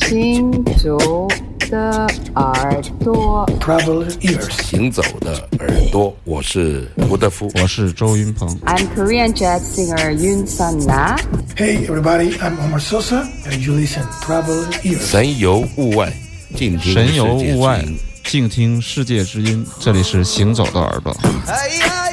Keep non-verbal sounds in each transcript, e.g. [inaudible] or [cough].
行走的耳朵，Travel ears. 行走的耳朵，我是吴德夫。我是周云鹏。I'm Korean jazz singer Yoon Sun Na. Hey everybody, I'm Omar Sosa, and you listen Travel ears. 神游物外，静听神游物外音，静听世界之音。这里是行走的耳朵。哎呀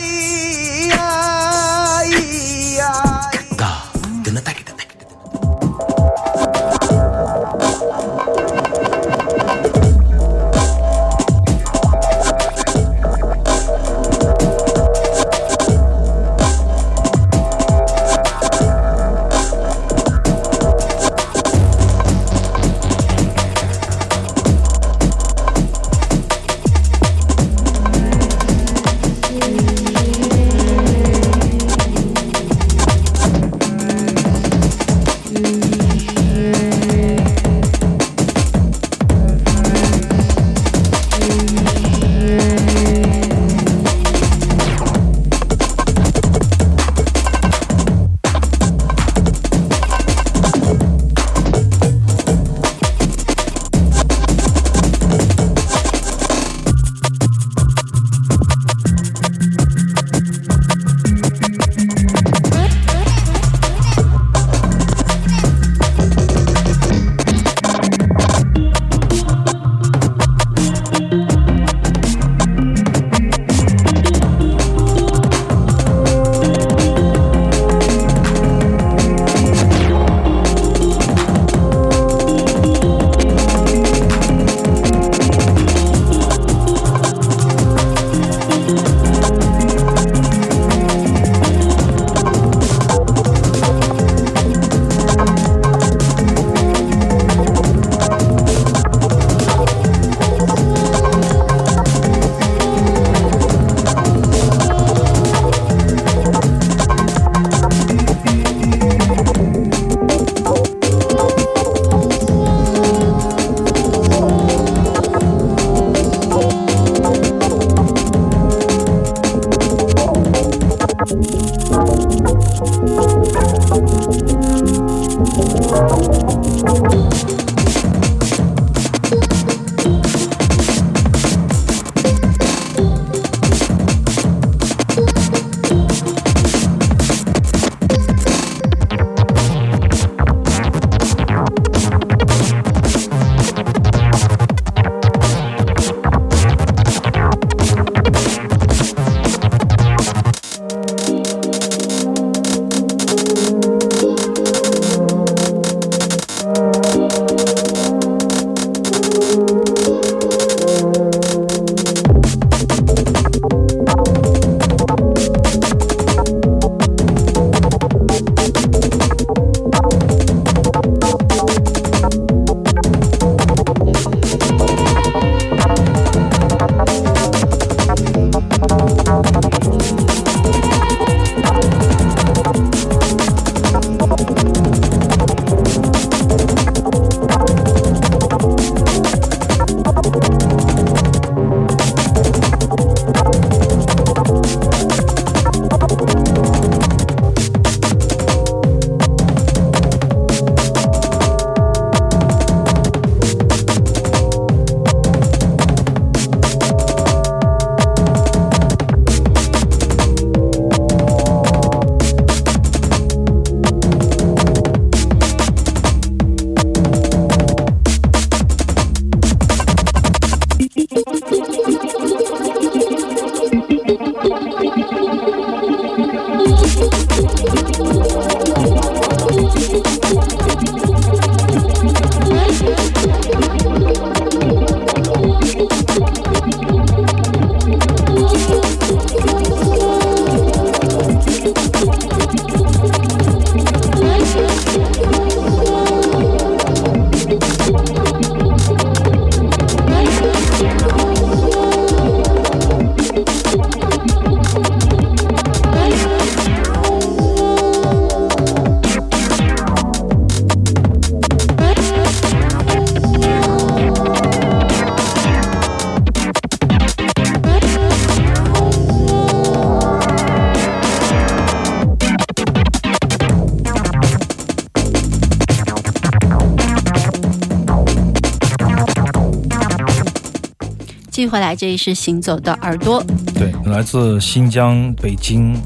回来，这里是行走的耳朵。对，来自新疆、北京、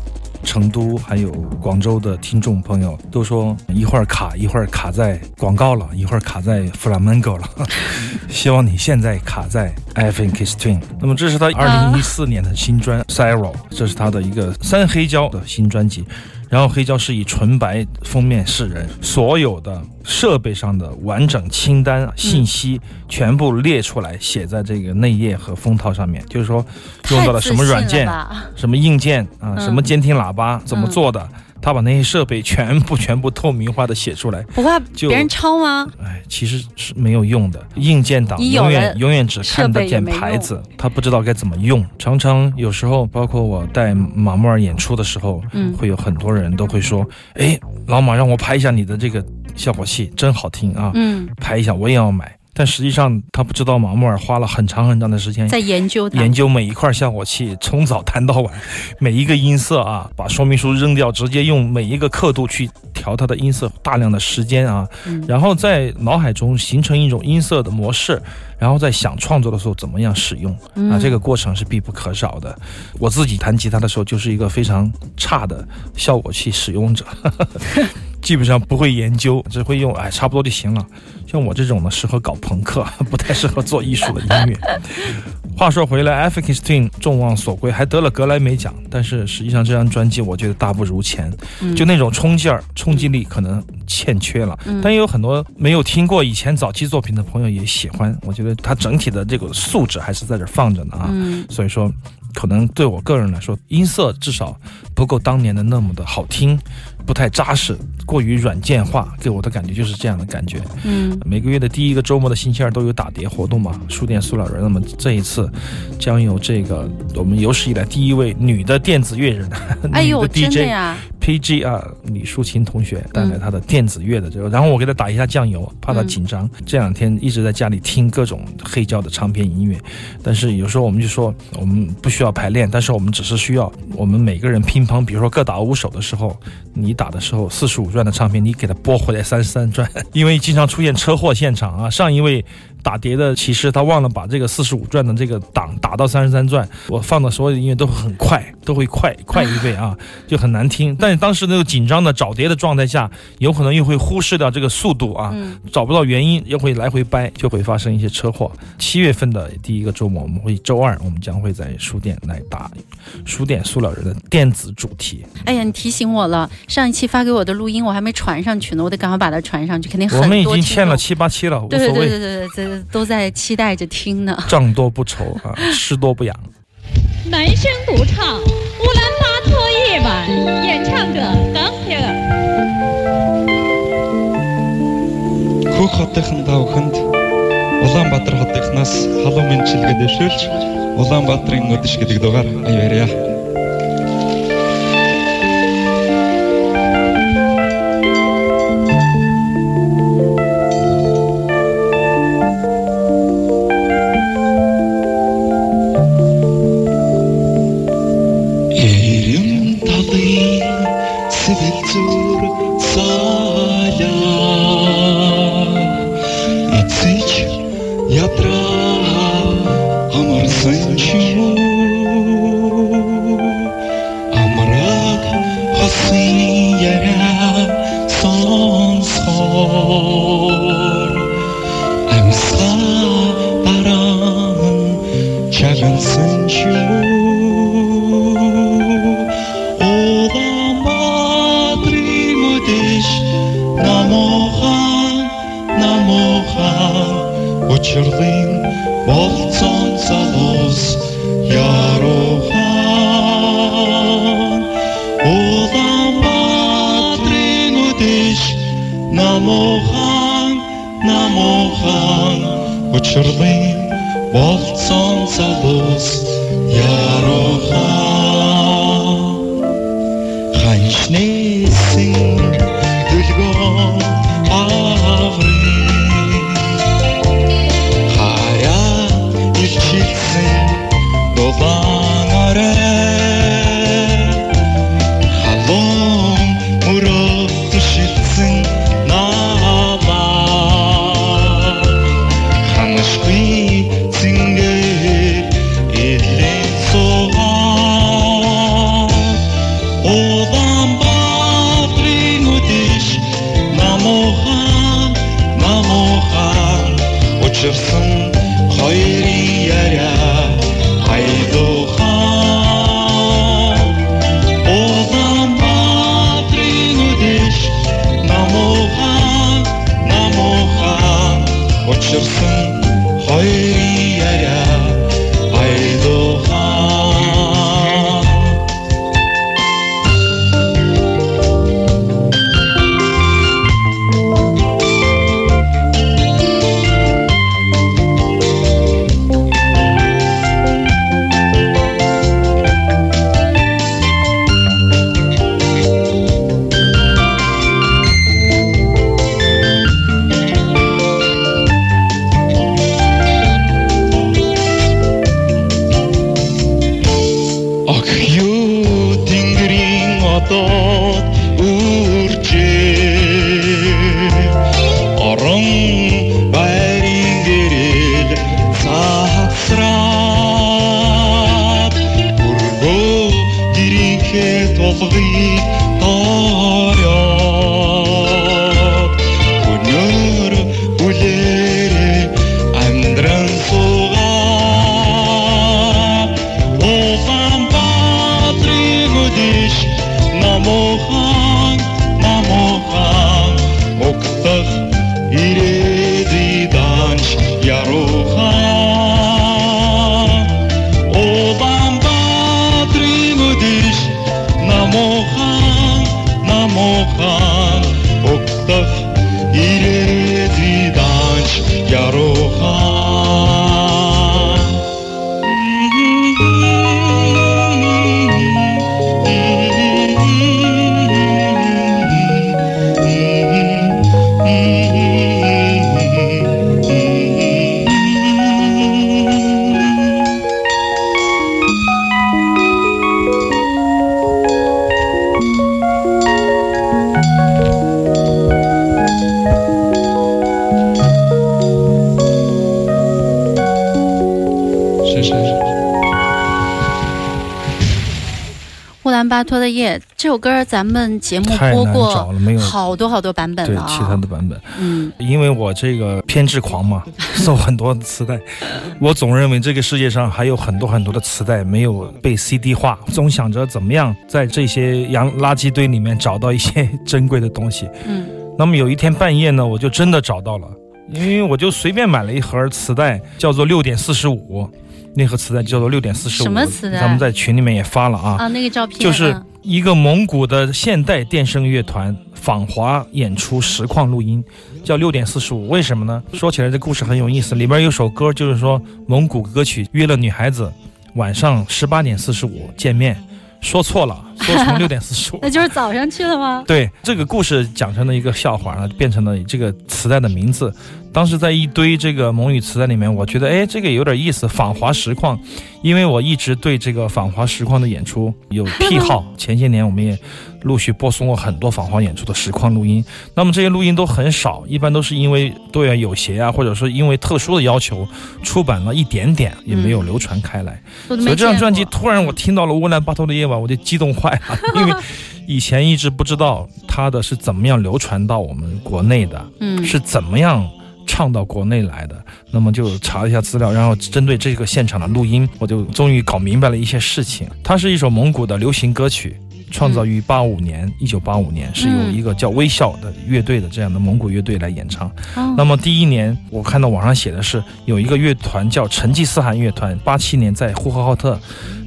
成都还有广州的听众朋友都说，一会儿卡，一会儿卡在广告了，一会儿卡在 Flamenco 了。[laughs] 希望你现在卡在 I Think It's Twin。那么这是他二零一四年的新专《Zero》，这是他的一个三黑胶的新专辑。然后黑胶是以纯白封面示人，所有的设备上的完整清单信息全部列出来，写在这个内页和封套上面。就是说，用到了什么软件、什么硬件啊，什么监听喇叭怎么做的。他把那些设备全部全部透明化的写出来，不怕别人抄吗？哎，其实是没有用的。硬件党永远永远只看得见牌子，他不知道该怎么用。常常有时候，包括我带马木尔演出的时候，嗯，会有很多人都会说：“哎，老马，让我拍一下你的这个效果器，真好听啊！”嗯，拍一下，我也要买。但实际上，他不知道马木尔花了很长很长的时间在研究研究每一块效果器，从早弹到晚，每一个音色啊，把说明书扔掉，直接用每一个刻度去调它的音色，大量的时间啊，然后在脑海中形成一种音色的模式，然后在想创作的时候怎么样使用啊，这个过程是必不可少的。我自己弹吉他的时候就是一个非常差的效果器使用者。[laughs] 基本上不会研究，只会用，哎，差不多就行了。像我这种呢，适合搞朋克，[laughs] 不太适合做艺术的音乐。[laughs] 话说回来 a f r i c a Twin 众望所归，还得了格莱美奖。但是实际上这张专辑，我觉得大不如前，就那种冲劲儿、冲击力可能欠缺了。但也有很多没有听过以前早期作品的朋友也喜欢。我觉得它整体的这个素质还是在这放着呢啊。所以说。可能对我个人来说，音色至少不够当年的那么的好听，不太扎实，过于软件化，给我的感觉就是这样的感觉。嗯，每个月的第一个周末的星期二都有打碟活动嘛，书店塑料人。那么这一次将有这个我们有史以来第一位女的电子乐人，[laughs] 哎呦，真的呀！P.G. 啊，李淑琴同学带来她的电子乐的这个，然后我给她打一下酱油，怕她紧张。这两天一直在家里听各种黑胶的唱片音乐，但是有时候我们就说我们不需要排练，但是我们只是需要我们每个人乒乓，比如说各打五首的时候，你打的时候四十五转的唱片，你给它拨回来三十三转，[laughs] 因为经常出现车祸现场啊。上一位。打碟的骑士他忘了把这个四十五转的这个档打到三十三转，我放的所有的音乐都会很快，都会快快一倍啊，[laughs] 就很难听。但是当时那个紧张的找碟的状态下，有可能又会忽视掉这个速度啊，找不到原因，又会来回掰，就会发生一些车祸。七月份的第一个周末，我们会周二，我们将会在书店来打书店塑料人的电子主题。哎呀，你提醒我了，上一期发给我的录音我还没传上去呢，我得赶快把它传上去，肯定很多。我们已经欠了七八期了，无所谓。对对对对对对。都在期待着听呢。账多不愁啊，[laughs] 事多不痒。男声独唱《乌兰巴托夜晚》，演唱者钢铁。Хөх хотынхын давханд Улаанбаатар хотынхнаас халуун мэнчилгээ дэвшүүлж Улаанбаатарын өдөш гэдэг дугаар аяарья. 巴托的夜》这首歌，咱们节目播过找了，没有好多好多版本了啊。对其他的版本。嗯，因为我这个偏执狂嘛，搜很多磁带，我总认为这个世界上还有很多很多的磁带没有被 CD 化，总想着怎么样在这些洋垃圾堆里面找到一些珍贵的东西。嗯，那么有一天半夜呢，我就真的找到了，因为我就随便买了一盒磁带，叫做六点四十五，那盒磁带叫做六点四十五。什么磁带咱们在群里面也发了啊。啊，那个照片就是嗯一个蒙古的现代电声乐团访华演出实况录音，叫六点四十五。为什么呢？说起来这故事很有意思，里边有首歌就是说蒙古歌曲约了女孩子晚上十八点四十五见面，说错了，说成 [laughs] 六点四十五。那就是早上去了吗？对这个故事讲成了一个笑话啊，变成了这个磁带的名字。当时在一堆这个蒙语磁带里面，我觉得哎，这个有点意思，访华实况，因为我一直对这个访华实况的演出有癖好。前些年我们也陆续播送过很多访华演出的实况录音，那么这些录音都很少，一般都是因为队员有协啊，或者说因为特殊的要求，出版了一点点，也没有流传开来。所以这张专辑突然我听到了《乌兰巴托的夜晚》，我就激动坏了，因为以前一直不知道它的是怎么样流传到我们国内的，嗯是怎么样唱到国内来的。那么就查了一下资料，然后针对这个现场的录音，我就终于搞明白了一些事情。它是一首蒙古的流行歌曲。创造于八五年，一九八五年是由一个叫微笑的乐队的这样的蒙古乐队来演唱。哦那么第一年，我看到网上写的是有一个乐团叫成吉思汗乐团，八七年在呼和浩特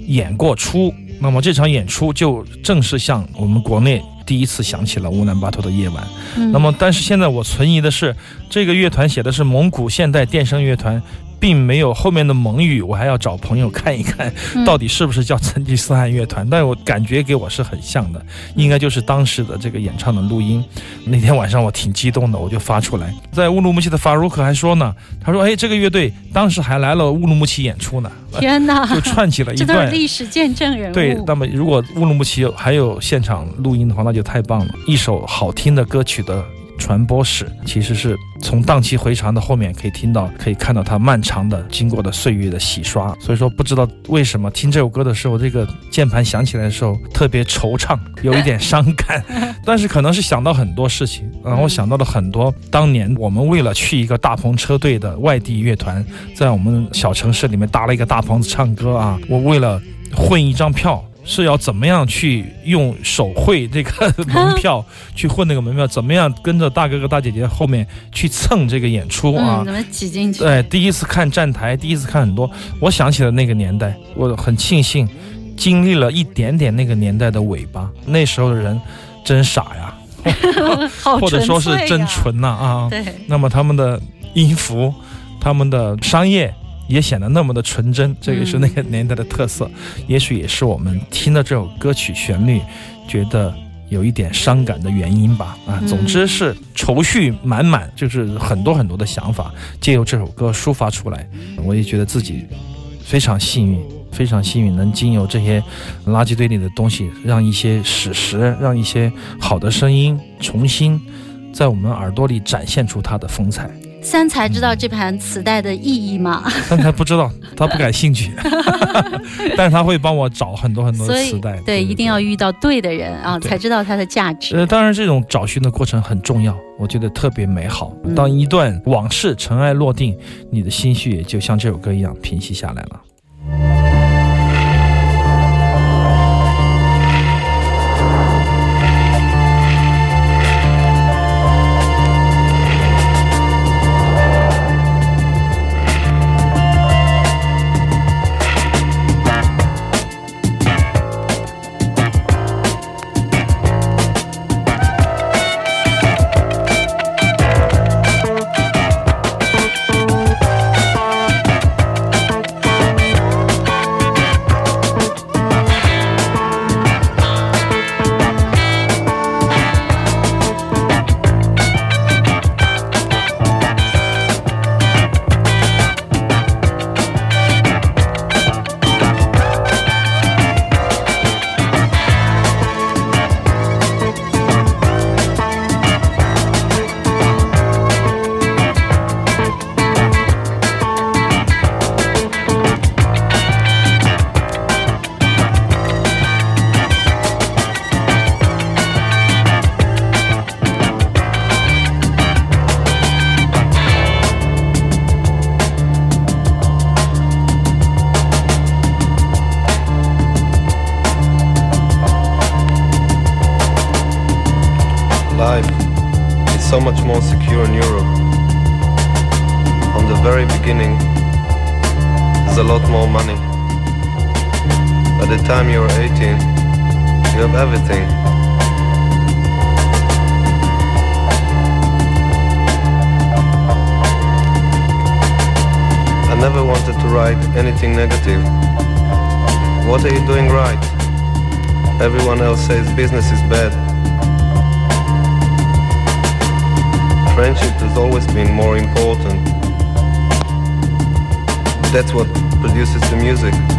演过出。那么这场演出就正式向我们国内第一次想起了乌兰巴托的夜晚。嗯那么，但是现在我存疑的是，这个乐团写的是蒙古现代电声乐团。并没有后面的蒙语，我还要找朋友看一看，嗯 [laughs] 到底是不是叫成吉思汗乐团？但我感觉给我是很像的，应该就是当时的这个演唱的录音。那天晚上我挺激动的，我就发出来。在乌鲁木齐的法如克还说呢，他说：“哎，这个乐队当时还来了乌鲁木齐演出呢。”天哪，[laughs] 就串起了一段。历史见证人物。对，那么如果乌鲁木齐还有现场录音的话，那就太棒了。一首好听的歌曲的传播史，其实是从荡气回肠的后面可以听到，可以看到它漫长的经过的岁月的洗刷。所以说，不知道为什么听这首歌的时候，这个键盘响起来的时候特别惆怅，有一点伤感。[laughs] 但是可能是想到很多事情，然后想到了很多当年我们为了去一个大篷车队的外地乐团，在我们小城市里面搭了一个大棚子唱歌啊，我为了混一张票。是要怎么样去用手绘这个 [laughs] 门票 [laughs] 去混那个门票？怎么样跟着大哥哥大姐姐后面去蹭这个演出啊嗯，？怎么挤进去？对，第一次看站台，第一次看很多，我想起了那个年代，我很庆幸经历了一点点那个年代的尾巴。那时候的人真傻呀，[laughs] 或者说是真纯呐啊对，那么他们的音符，他们的商业也显得那么的纯真，这也是那个年代的特色。也许也是我们听到这首歌曲旋律，觉得有一点伤感的原因吧。啊，嗯总之是愁绪满满，就是很多很多的想法借由这首歌抒发出来。我也觉得自己非常幸运。非常幸运，能经由这些垃圾堆里的东西，让一些史实，让一些好的声音重新在我们耳朵里展现出它的风采。三才知道这盘磁带的意义吗？三才不知道，他不感兴趣，[laughs] 但是他会帮我找很多很多的磁带。对，一定要遇到对的人啊，才知道它的价值。呃，当然，这种找寻的过程很重要，我觉得特别美好。嗯当一段往事尘埃落定，你的心绪也就像这首歌一样平息下来了。More secure in Europe. From the very beginning, there's a lot more money. By the time you're 18, you have everything. I never wanted to write anything negative. What are you doing right? Everyone else says business is bad. Friendship has always been more important. That's what produces the music.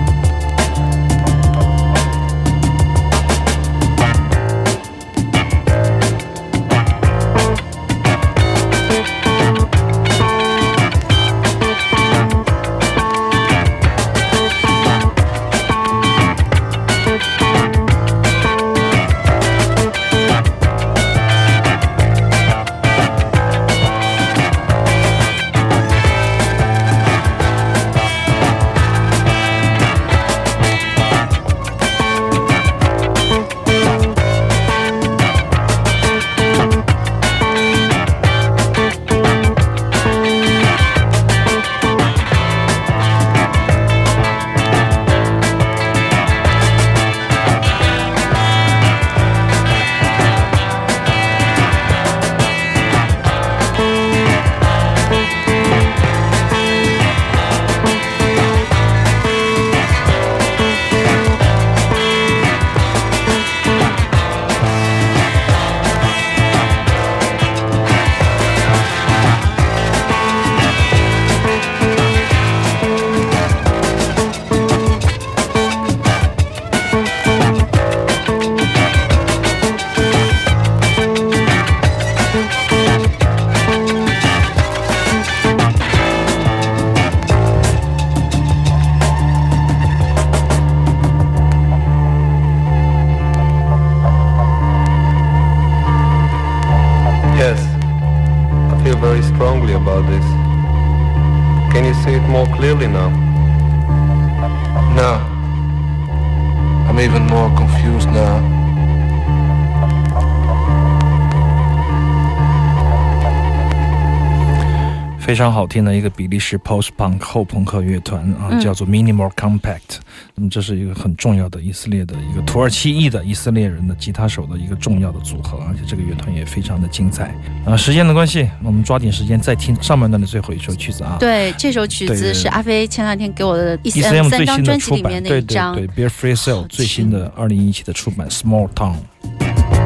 非常好听的一个比利时 post punk 后朋克乐团啊，嗯叫做 Minimal Compact。那么这是一个很重要的以色列的一个土耳其裔的以色列人的吉他手的一个重要的组合，而且这个乐团也非常的精彩。啊，时间的关系，我们抓紧时间再听上半段的最后一首曲子啊。对，这首曲子是阿飞前两天给我的一 E 三三张专辑里面的一张，对对，Bear Free Sale 最新的二零一七的出版 Small Town。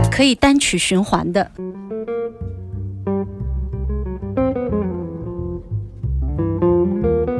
可以单曲循环的。Thank thank you